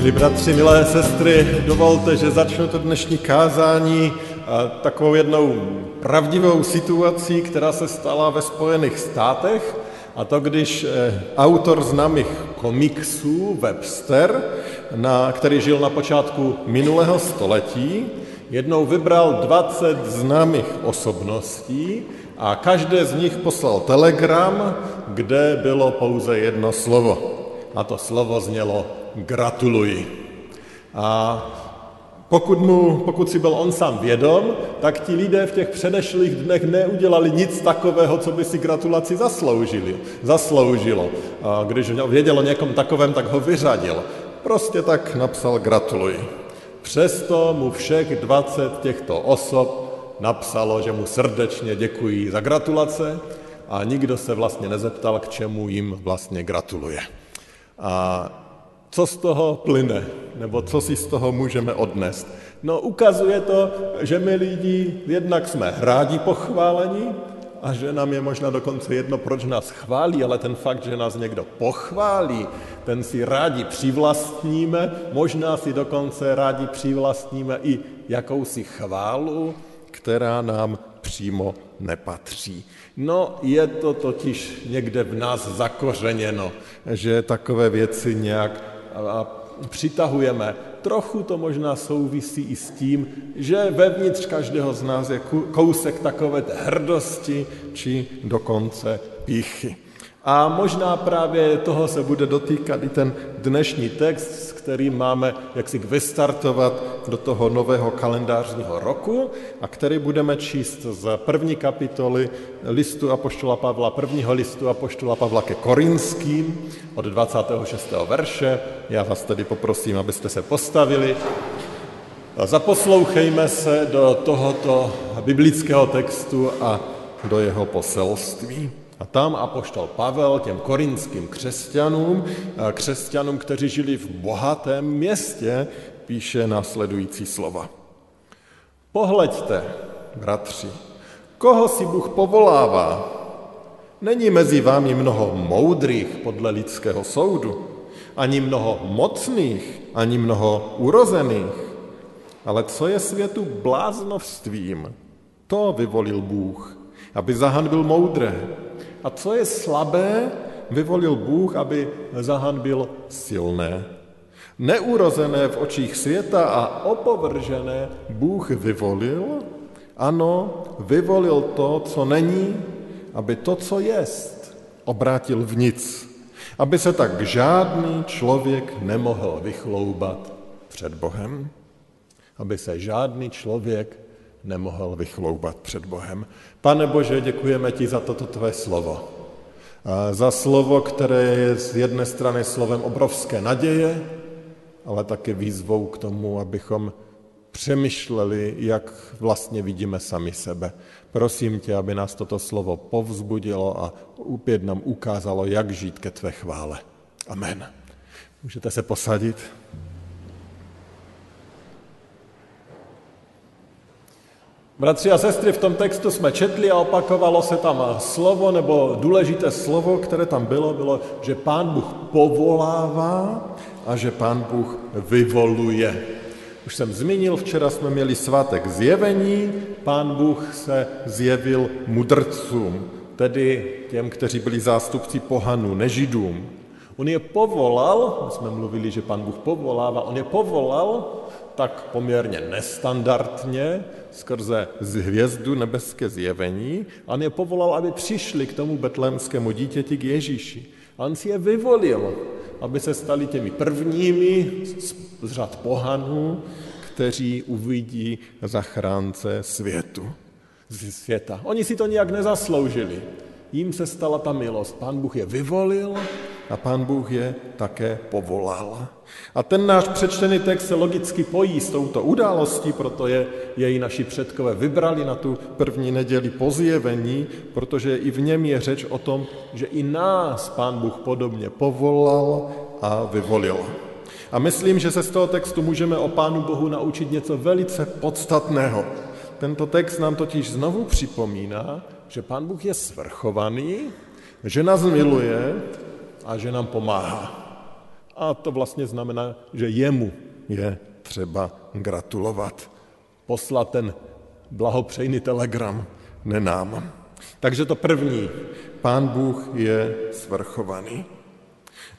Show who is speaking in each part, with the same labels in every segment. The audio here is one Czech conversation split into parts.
Speaker 1: Milí bratři, milé sestry, dovolte, že začnu to dnešní kázání takovou jednou pravdivou situací, která se stala ve Spojených státech, a to když eh, autor známých komiksů Webster, na, který žil na počátku minulého století, jednou vybral 20 známých osobností a každé z nich poslal telegram, kde bylo pouze jedno slovo. A to slovo znělo gratuluji. A pokud, mu, pokud si byl on sám vědom, tak ti lidé v těch předešlých dnech neudělali nic takového, co by si gratulaci zasloužili, zasloužilo. A když věděl o někom takovém, tak ho vyřadil. Prostě tak napsal gratuluji. Přesto mu všech 20 těchto osob napsalo, že mu srdečně děkují za gratulace a nikdo se vlastně nezeptal, k čemu jim vlastně gratuluje. A co z toho plyne, nebo co si z toho můžeme odnést? No ukazuje to, že my lidi jednak jsme rádi pochválení a že nám je možná dokonce jedno, proč nás chválí, ale ten fakt, že nás někdo pochválí, ten si rádi přivlastníme, možná si dokonce rádi přivlastníme i jakousi chválu, která nám přímo nepatří. No, je to totiž někde v nás zakořeněno, že takové věci nějak a přitahujeme. Trochu to možná souvisí i s tím, že vevnitř každého z nás je kousek takové hrdosti či dokonce píchy. A možná právě toho se bude dotýkat i ten dnešní text, s kterým máme jaksi vystartovat do toho nového kalendářního roku a který budeme číst z první kapitoly listu Apoštola Pavla, prvního listu Apoštola Pavla ke Korinským od 26. verše. Já vás tedy poprosím, abyste se postavili. A zaposlouchejme se do tohoto biblického textu a do jeho poselství. A tam apoštol Pavel těm korinským křesťanům, křesťanům, kteří žili v bohatém městě, píše následující slova. Pohleďte, bratři, koho si Bůh povolává. Není mezi vámi mnoho moudrých podle lidského soudu, ani mnoho mocných, ani mnoho urozených. Ale co je světu bláznovstvím, to vyvolil Bůh, aby zahanbil moudré a co je slabé, vyvolil Bůh, aby zahanbil silné. Neurozené v očích světa a opovržené Bůh vyvolil, ano, vyvolil to, co není, aby to, co jest, obrátil v nic. Aby se tak žádný člověk nemohl vychloubat před Bohem. Aby se žádný člověk nemohl vychloubat před Bohem. Pane Bože, děkujeme ti za toto tvé slovo. Za slovo, které je z jedné strany slovem obrovské naděje, ale také výzvou k tomu, abychom přemýšleli, jak vlastně vidíme sami sebe. Prosím tě, aby nás toto slovo povzbudilo a opět nám ukázalo, jak žít ke tvé chvále. Amen. Můžete se posadit. Bratři a sestry, v tom textu jsme četli a opakovalo se tam slovo, nebo důležité slovo, které tam bylo, bylo, že pán Bůh povolává a že pán Bůh vyvoluje. Už jsem zmínil, včera jsme měli svátek zjevení, pán Bůh se zjevil mudrcům, tedy těm, kteří byli zástupci pohanů, nežidům. On je povolal, my jsme mluvili, že pan Bůh povolává, on je povolal tak poměrně nestandardně skrze z hvězdu nebeské zjevení a on je povolal, aby přišli k tomu betlémskému dítěti, k Ježíši. A on si je vyvolil, aby se stali těmi prvními z řad pohanů, kteří uvidí zachránce světu, z světa. Oni si to nijak nezasloužili. Jím se stala ta milost. Pán Bůh je vyvolil a pán Bůh je také povolal. A ten náš přečtený text se logicky pojí s touto událostí, proto je její naši předkové vybrali na tu první neděli po zjevení, protože i v něm je řeč o tom, že i nás pán Bůh podobně povolal a vyvolil. A myslím, že se z toho textu můžeme o Pánu Bohu naučit něco velice podstatného. Tento text nám totiž znovu připomíná, že Pán Bůh je svrchovaný, že nás miluje a že nám pomáhá. A to vlastně znamená, že jemu je třeba gratulovat. Poslat ten blahopřejný telegram, ne nám. Takže to první, pán Bůh je svrchovaný.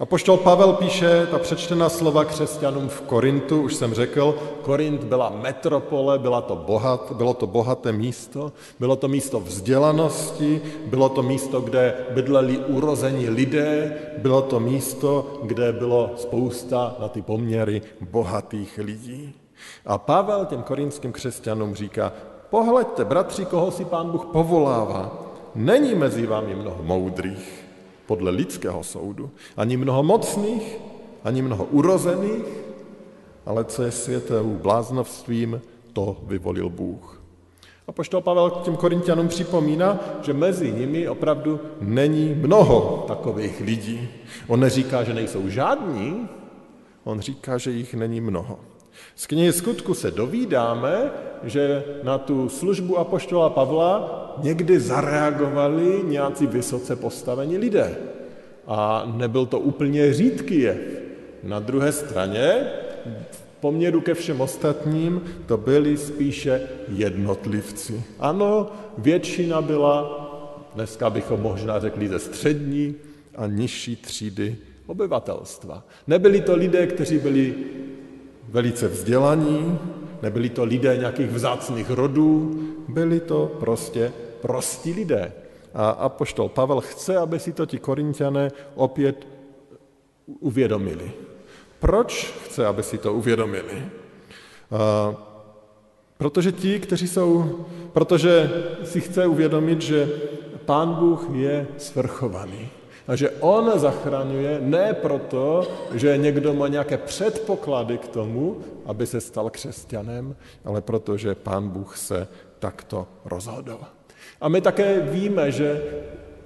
Speaker 1: A poštol Pavel píše ta přečtená slova křesťanům v Korintu, už jsem řekl, Korint byla metropole, byla to bohat, bylo to bohaté místo, bylo to místo vzdělanosti, bylo to místo, kde bydleli urození lidé, bylo to místo, kde bylo spousta na ty poměry bohatých lidí. A Pavel těm korinským křesťanům říká, pohleďte, bratři, koho si pán Bůh povolává, není mezi vámi mnoho moudrých, podle lidského soudu. Ani mnoho mocných, ani mnoho urozených, ale co je světou bláznovstvím, to vyvolil Bůh. A poštol Pavel k těm korintianům připomíná, že mezi nimi opravdu není mnoho takových lidí. On neříká, že nejsou žádní, on říká, že jich není mnoho. Z knihy skutku se dovídáme, že na tu službu apoštola Pavla někdy zareagovali nějací vysoce postavení lidé. A nebyl to úplně řídký jev. Na druhé straně, v poměru ke všem ostatním, to byli spíše jednotlivci. Ano, většina byla, dneska bychom možná řekli ze střední a nižší třídy obyvatelstva. Nebyli to lidé, kteří byli velice vzdělaní, nebyli to lidé nějakých vzácných rodů, byli to prostě prostí lidé. A apoštol Pavel chce, aby si to ti korintiané opět uvědomili. Proč chce, aby si to uvědomili? Protože ti, kteří jsou, protože si chce uvědomit, že Pán Bůh je svrchovaný. A že on zachraňuje ne proto, že někdo má nějaké předpoklady k tomu, aby se stal křesťanem, ale proto, že pán Bůh se takto rozhodl. A my také víme, že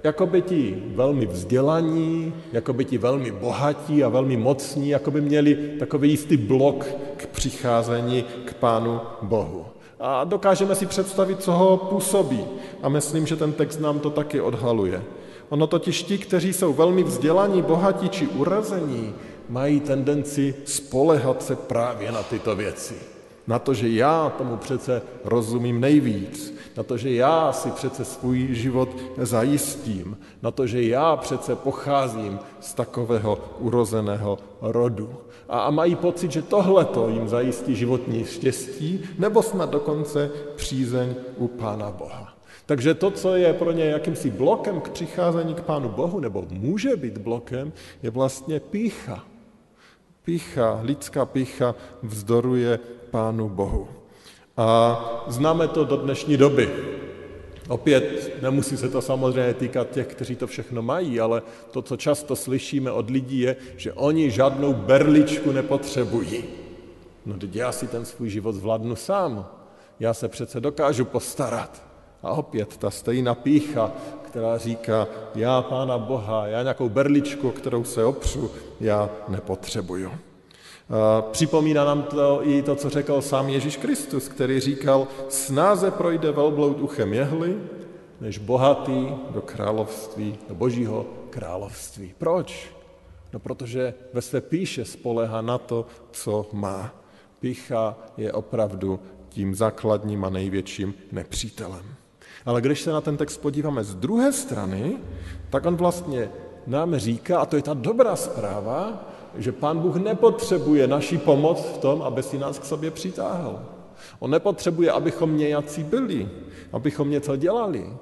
Speaker 1: jako by ti velmi vzdělaní, jako by ti velmi bohatí a velmi mocní, jako by měli takový jistý blok k přicházení k Pánu Bohu. A dokážeme si představit, co ho působí. A myslím, že ten text nám to taky odhaluje. Ono totiž ti, kteří jsou velmi vzdělaní, bohatí či urazení, mají tendenci spolehat se právě na tyto věci. Na to, že já tomu přece rozumím nejvíc. Na to, že já si přece svůj život zajistím. Na to, že já přece pocházím z takového urozeného rodu. A, mají pocit, že tohleto jim zajistí životní štěstí, nebo snad dokonce přízeň u Pána Boha. Takže to, co je pro ně jakýmsi blokem k přicházení k Pánu Bohu, nebo může být blokem, je vlastně pícha. Pícha, lidská pícha vzdoruje Pánu Bohu. A známe to do dnešní doby. Opět nemusí se to samozřejmě týkat těch, kteří to všechno mají, ale to, co často slyšíme od lidí, je, že oni žádnou berličku nepotřebují. No teď já si ten svůj život zvládnu sám. Já se přece dokážu postarat. A opět ta stejná pícha, která říká, já Pána Boha, já nějakou berličku, kterou se opřu, já nepotřebuju. Připomíná nám to i to, co řekl sám Ježíš Kristus, který říkal, snáze projde velbloud uchem jehly, než bohatý do království, do božího království. Proč? No protože ve své píše spolehá na to, co má. Pícha je opravdu tím základním a největším nepřítelem. Ale když se na ten text podíváme z druhé strany, tak on vlastně nám říká, a to je ta dobrá zpráva, že Pán Bůh nepotřebuje naší pomoc v tom, aby si nás k sobě přitáhl. On nepotřebuje, abychom nějací byli, abychom něco dělali.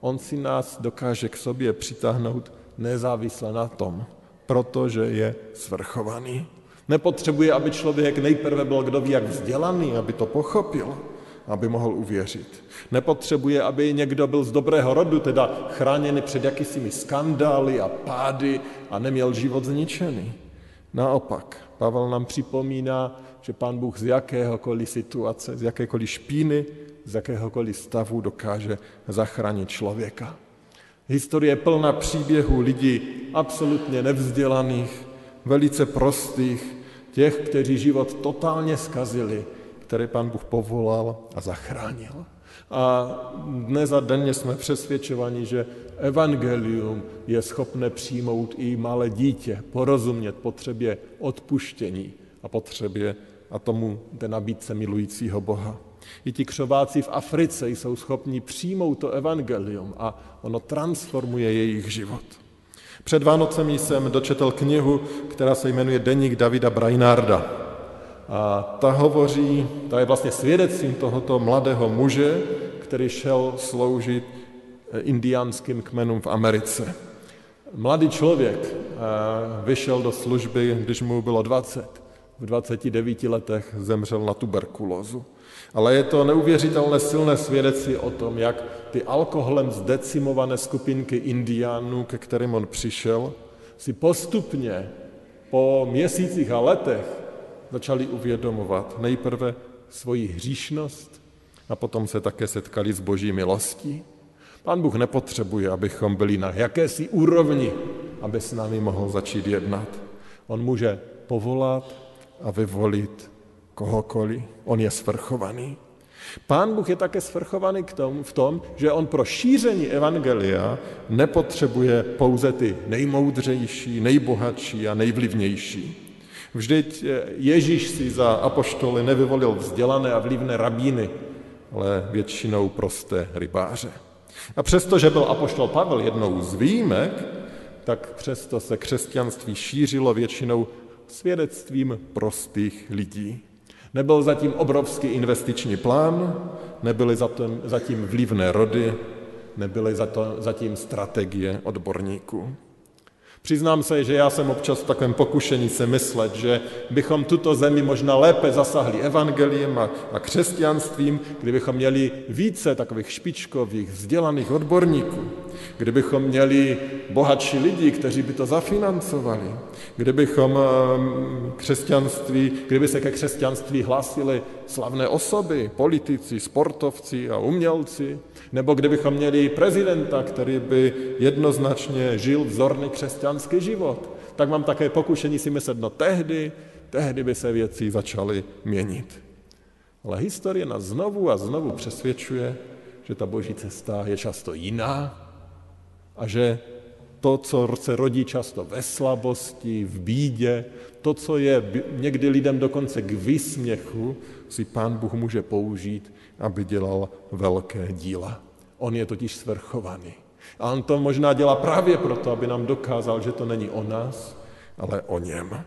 Speaker 1: On si nás dokáže k sobě přitáhnout nezávisle na tom, protože je svrchovaný. Nepotřebuje, aby člověk nejprve byl kdo ví jak vzdělaný, aby to pochopil, aby mohl uvěřit. Nepotřebuje, aby někdo byl z dobrého rodu, teda chráněný před jakýsimi skandály a pády a neměl život zničený. Naopak, Pavel nám připomíná, že Pán Bůh z jakéhokoliv situace, z jakékoliv špíny, z jakéhokoliv stavu dokáže zachránit člověka. Historie je plná příběhů lidí absolutně nevzdělaných, velice prostých, těch, kteří život totálně skazili, které pan Bůh povolal a zachránil. A dnes a denně jsme přesvědčovaní, že evangelium je schopné přijmout i malé dítě, porozumět potřebě odpuštění a potřebě a tomu té nabídce milujícího Boha. I ti křováci v Africe jsou schopni přijmout to evangelium a ono transformuje jejich život. Před Vánocem jsem dočetl knihu, která se jmenuje Deník Davida Brainarda. A ta hovoří, ta je vlastně svědectvím tohoto mladého muže, který šel sloužit eh, indiánským kmenům v Americe. Mladý člověk eh, vyšel do služby, když mu bylo 20. V 29 letech zemřel na tuberkulózu. Ale je to neuvěřitelné silné svědectví o tom, jak ty alkoholem zdecimované skupinky indiánů, ke kterým on přišel, si postupně po měsících a letech začali uvědomovat nejprve svoji hříšnost a potom se také setkali s boží milostí. Pán Bůh nepotřebuje, abychom byli na jakési úrovni, aby s námi mohl začít jednat. On může povolat a vyvolit kohokoliv. On je svrchovaný. Pán Bůh je také svrchovaný k tomu, v tom, že on pro šíření evangelia nepotřebuje pouze ty nejmoudřejší, nejbohatší a nejvlivnější. Vždyť eh, Ježíš si za apoštoly nevyvolil vzdělané a vlivné rabíny, ale většinou prosté rybáře. A přesto, že byl apoštol Pavel jednou z výjimek, tak přesto se křesťanství šířilo většinou svědectvím prostých lidí. Nebyl zatím obrovský investiční plán, nebyly zatím vlivné rody, nebyly zatím strategie odborníků. Přiznám se, že já jsem občas v takovém pokušení se myslet, že bychom tuto zemi možná lépe zasahli evangeliem a, a křesťanstvím, kdybychom měli více takových špičkových, vzdělaných odborníků, kdybychom měli bohatší lidi, kteří by to zafinancovali, kdybychom ehm, křesťanství, kdyby se ke křesťanství hlásili slavné osoby, politici, sportovci a umělci, nebo kdybychom měli prezidenta, který by jednoznačně žil vzorný křesťanský život, tak mám také pokušení si myslet, no tehdy, tehdy by se věci začaly měnit. Ale historie nás znovu a znovu přesvědčuje, že ta boží cesta je často jiná a že to, co se rodí často ve slabosti, v bídě, to, co je někdy lidem dokonce k vysměchu, si pán Bůh může použít, aby dělal velké díla. On je totiž svrchovaný. A on to možná dělá právě proto, aby nám dokázal, že to není o nás, ale o něm.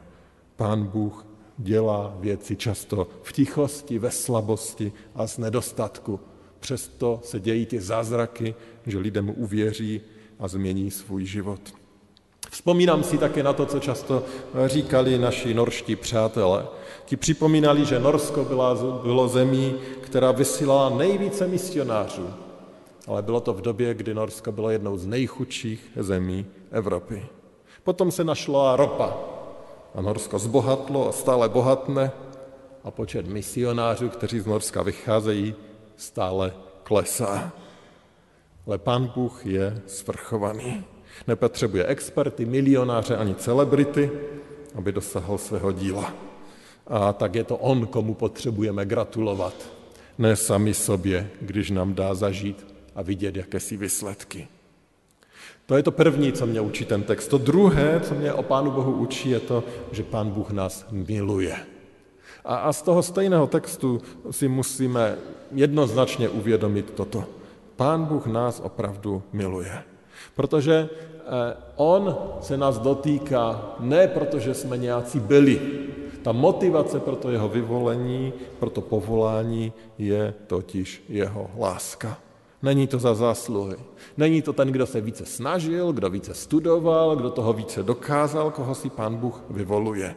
Speaker 1: Pán Bůh dělá věci často v tichosti, ve slabosti a z nedostatku. Přesto se dějí ty zázraky, že lidem uvěří a změní svůj život. Vzpomínám si také na to, co často říkali naši norští přátelé. Ti připomínali, že Norsko byla, bylo zemí, která vysílala nejvíce misionářů. Ale bylo to v době, kdy Norsko bylo jednou z nejchudších zemí Evropy. Potom se našla ropa a Norsko zbohatlo a stále bohatne a počet misionářů, kteří z Norska vycházejí, stále klesá. Ale pán Bůh je svrchovaný. Nepotřebuje experty, milionáře ani celebrity, aby dosahl svého díla. A tak je to on, komu potřebujeme gratulovat. Ne sami sobě, když nám dá zažít a vidět jakési výsledky. To je to první, co mě učí ten text. To druhé, co mě o Pánu Bohu učí, je to, že Pán Bůh nás miluje. A, a z toho stejného textu si musíme jednoznačně uvědomit toto. Pán Bůh nás opravdu miluje. Protože eh, On se nás dotýká ne proto, že jsme nějací byli. Ta motivace pro to jeho vyvolení, pro to povolání je totiž jeho láska. Není to za zásluhy. Není to ten, kdo se více snažil, kdo více studoval, kdo toho více dokázal, koho si pán Bůh vyvoluje.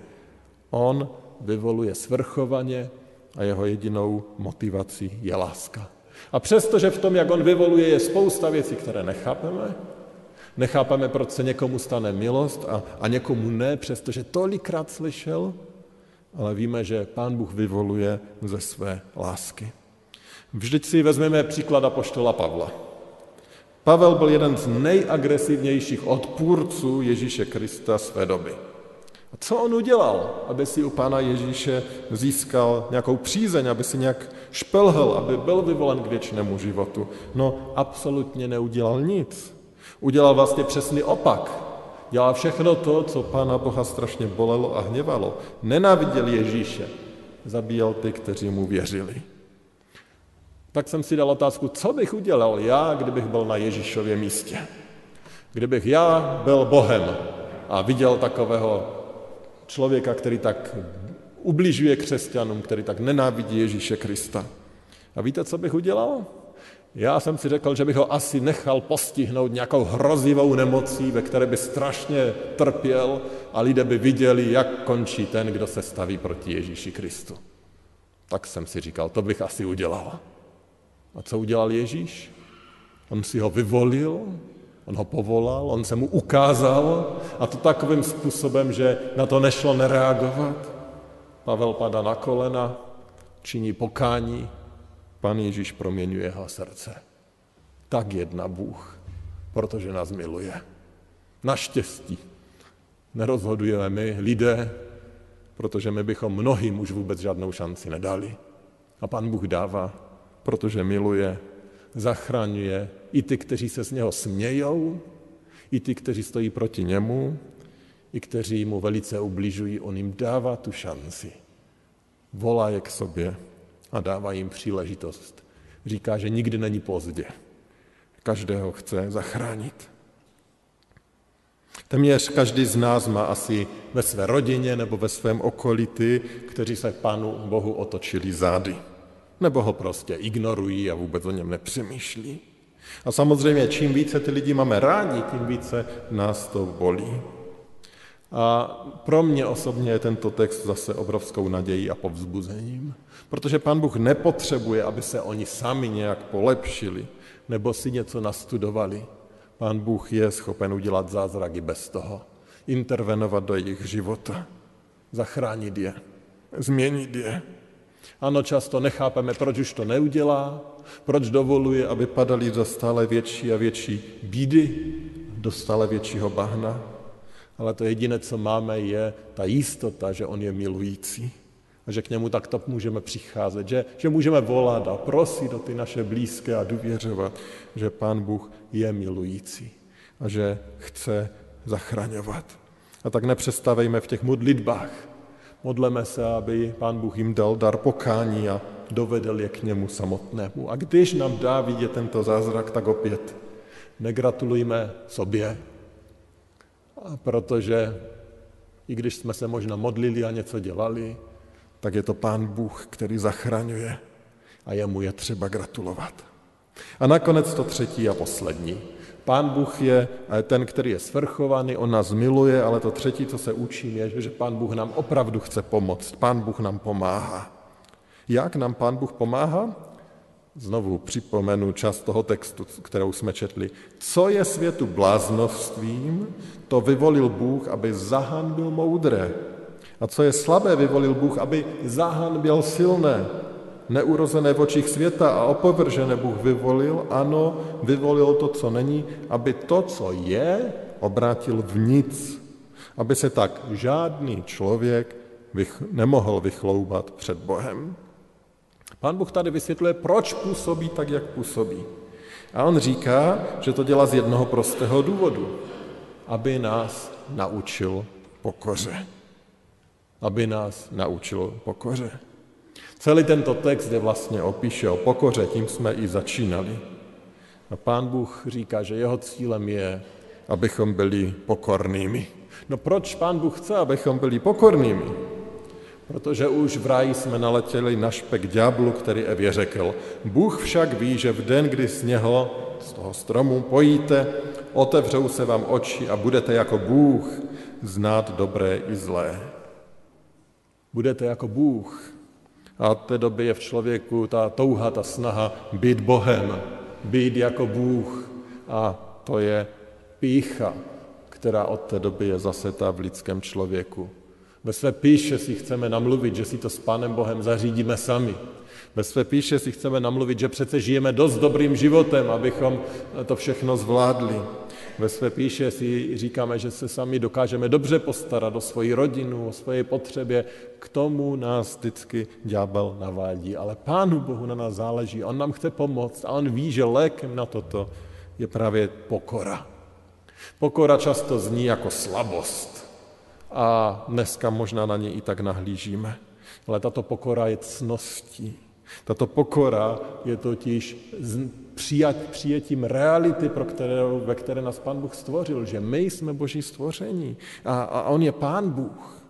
Speaker 1: On vyvoluje svrchovaně a jeho jedinou motivací je láska. A přestože v tom, jak on vyvoluje, je spousta věcí, které nechápeme, nechápeme, proč se někomu stane milost a, a někomu ne, přestože tolikrát slyšel, ale víme, že Pán Bůh vyvoluje ze své lásky. Vždyť si vezmeme příklad apoštola Pavla. Pavel byl jeden z nejagresivnějších odpůrců Ježíše Krista své doby. A co on udělal, aby si u Pána Ježíše získal nějakou přízeň, aby si nějak špelhl, aby byl vyvolen k věčnému životu? No, absolutně neudělal nic. Udělal vlastně přesný opak. Dělal všechno to, co Pána Boha strašně bolelo a hněvalo. Nenáviděl Ježíše. Zabíjel ty, kteří mu věřili. Tak jsem si dal otázku, co bych udělal já, kdybych byl na Ježíšově místě. Kdybych já byl Bohem a viděl takového člověka, který tak ubližuje křesťanům, který tak nenávidí Ježíše Krista. A víte, co bych udělal? Já jsem si řekl, že bych ho asi nechal postihnout nějakou hrozivou nemocí, ve které by strašně trpěl a lidé by viděli, jak končí ten, kdo se staví proti Ježíši Kristu. Tak jsem si říkal, to bych asi udělal. A co udělal Ježíš? On si ho vyvolil, on ho povolal, on se mu ukázal a to takovým způsobem, že na to nešlo nereagovat. Pavel padá na kolena, činí pokání, pan Ježíš proměňuje jeho srdce. Tak jedna Bůh, protože nás miluje. Naštěstí. Nerozhodujeme my, lidé, protože my bychom mnohým už vůbec žádnou šanci nedali. A pan Bůh dává protože miluje, zachraňuje i ty, kteří se z něho smějou, i ty, kteří stojí proti němu, i kteří mu velice ubližují, on jim dává tu šanci. Volá je k sobě a dává jim příležitost. Říká, že nikdy není pozdě. Každého chce zachránit. Téměř každý z nás má asi ve své rodině nebo ve svém okolí ty, kteří se Pánu Bohu otočili zády nebo ho prostě ignorují a vůbec o něm nepřemýšlí. A samozřejmě, čím více ty lidi máme rádi, tím více nás to bolí. A pro mě osobně je tento text zase obrovskou nadějí a povzbuzením, protože Pán Bůh nepotřebuje, aby se oni sami nějak polepšili nebo si něco nastudovali. Pán Bůh je schopen udělat zázraky bez toho, intervenovat do jejich života, zachránit je, změnit je. Ano, často nechápeme, proč už to neudělá, proč dovoluje, aby padali do stále větší a větší bídy, do stále většího bahna. Ale to jediné, co máme, je ta jistota, že on je milující a že k němu takto můžeme přicházet, že, že můžeme volat a prosit o ty naše blízké a důvěřovat, že Pán Bůh je milující a že chce zachraňovat. A tak nepřestavejme v těch modlitbách, Modleme se, aby Pán Bůh jim dal dar pokání a dovedl je k němu samotnému. A když nám dá vidět tento zázrak, tak opět negratulujme sobě, protože i když jsme se možná modlili a něco dělali, tak je to Pán Bůh, který zachraňuje a jemu je třeba gratulovat. A nakonec to třetí a poslední. Pán Bůh je ten, který je svrchovaný, on nás miluje, ale to třetí, co se učím, je, že Pán Bůh nám opravdu chce pomoct. Pán Bůh nám pomáhá. Jak nám Pán Bůh pomáhá? Znovu připomenu část toho textu, kterou jsme četli. Co je světu bláznovstvím, to vyvolil Bůh, aby zahanbil moudré. A co je slabé, vyvolil Bůh, aby zahanbil silné neurozené v očích světa a opovržené Bůh vyvolil, ano, vyvolil to, co není, aby to, co je, obrátil v nic. Aby se tak žádný člověk nemohl vychloubat před Bohem. Pán Bůh tady vysvětluje, proč působí tak, jak působí. A on říká, že to dělá z jednoho prostého důvodu. Aby nás naučil pokoře. Aby nás naučil pokoře. Celý tento text je vlastně opíše o pokoře, tím jsme i začínali. A pán Bůh říká, že jeho cílem je, abychom byli pokornými. No proč pán Bůh chce, abychom byli pokornými? Protože už v ráji jsme naletěli na špek ďáblu, který Evě řekl, Bůh však ví, že v den, kdy z něho, z toho stromu pojíte, otevřou se vám oči a budete jako Bůh znát dobré i zlé. Budete jako Bůh A od té doby je v člověku ta touha, ta snaha být Bohem, být jako Bůh. A to je pícha, která od té doby je zasetá v lidském člověku. Ve své píše si chceme namluvit, že si to s Pánem Bohem zařídíme sami. Ve své píše si chceme namluvit, že přece žijeme dost dobrým životem, abychom to všechno zvládli. Ve své píše si říkáme, že se sami dokážeme dobře postarat o svoji rodinu, o svoje potřebě. K tomu nás vždycky ďábel navádí. Ale Pánu Bohu na nás záleží. On nám chce pomoct a on ví, že lékem na toto je právě pokora. Pokora často zní jako slabost a dneska možná na ně i tak nahlížíme. Ale tato pokora je cností. Tato pokora je totiž přijat, přijetím reality, pro kterou, ve které nás Pán Bůh stvořil, že my jsme Boží stvoření a, a On je Pán Bůh.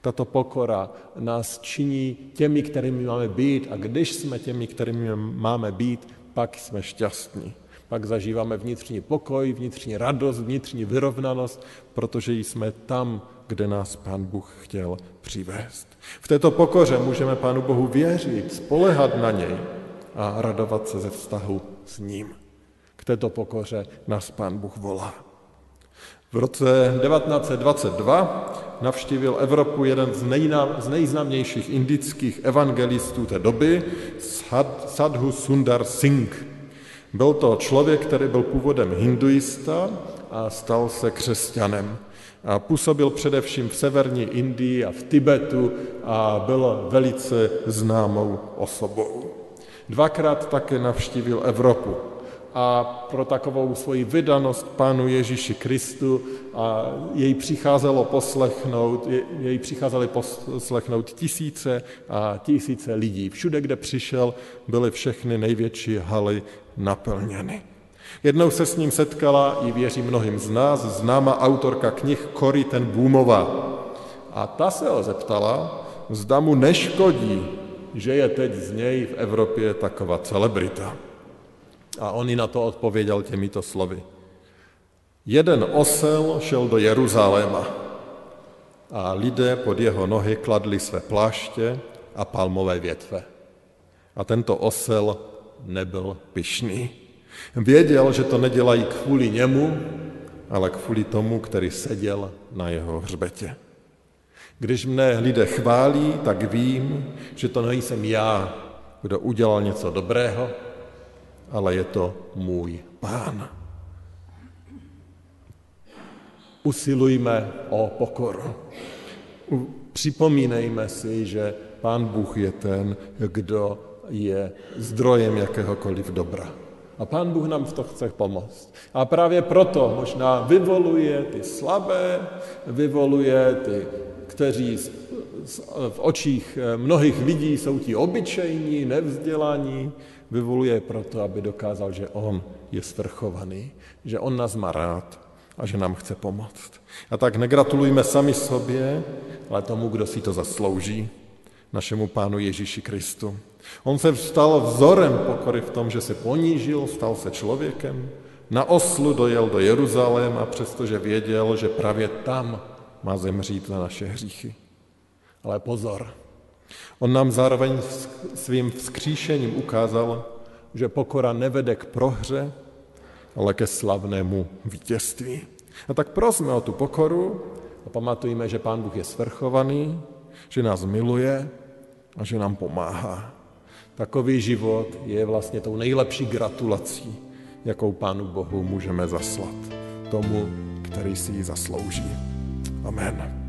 Speaker 1: Tato pokora nás činí těmi, kterými máme být a když jsme těmi, kterými máme být, pak jsme šťastní. Pak zažíváme vnitřní pokoj, vnitřní radost, vnitřní vyrovnanost, protože jsme tam, kde nás Pán Bůh chtěl přivést. V této pokoře můžeme Pánu Bohu věřit, spolehat na něj a radovat se ze vztahu s ním. K této pokoře nás Pán Bůh volá. V roce 1922 navštívil Evropu jeden z, nejna, z nejznámějších indických evangelistů té doby, Sadhu Sundar Singh. Byl to člověk, který byl původem hinduista a stal se křesťanem. A působil především v severní Indii a v Tibetu a byl velice známou osobou. Dvakrát také navštívil Evropu a pro takovou svoji vydanost Pánu Ježíši Kristu a jej přicházelo poslechnout, jej přicházeli poslechnout tisíce a tisíce lidí. Všude, kde přišel, byly všechny největší haly naplněny. Jednou se s ním setkala, i věří mnohým z nás, známá autorka knih Cory ten Boomová. A ta se ho zeptala, zda mu neškodí, že je teď z něj v Evropě taková celebrita. A on i na to odpověděl těmito slovy. Jeden osel šel do Jeruzaléma a lidé pod jeho nohy kladli své pláště a palmové větve. A tento osel nebyl pyšný. Věděl, že to nedělají kvůli němu, ale kvůli tomu, který seděl na jeho hřbetě. Když mne lidé chválí, tak vím, že to nejsem já, kdo udělal něco dobrého, ale je to můj pán. Usilujme o pokoru. Připomínejme si, že pán Bůh je ten, kdo je zdrojem jakéhokoliv dobra. A pán Bůh nám v to chce pomoct. A právě proto možná vyvoluje ty slabé, vyvoluje ty, kteří v očích mnohých lidí jsou ti obyčejní, nevzdělaní, vyvoluje proto, aby dokázal, že on je svrchovaný, že on nás má rád a že nám chce pomoct. A tak negratulujme sami sobě, ale tomu, kdo si to zaslouží, našemu pánu Ježíši Kristu. On se stal vzorem pokory v tom, že se ponížil, stal se člověkem, na oslu dojel do Jeruzaléma, přestože věděl, že právě tam má zemřít za naše hříchy. Ale pozor, on nám zároveň svým vzkříšením ukázal, že pokora nevede k prohře, ale ke slavnému vítězství. A tak prosme o tu pokoru a pamatujme, že Pán Bůh je svrchovaný, že nás miluje a že nám pomáhá. Takový život je vlastně tou nejlepší gratulací, jakou Pánu Bohu můžeme zaslat. Tomu, který si ji zaslouží. Amen.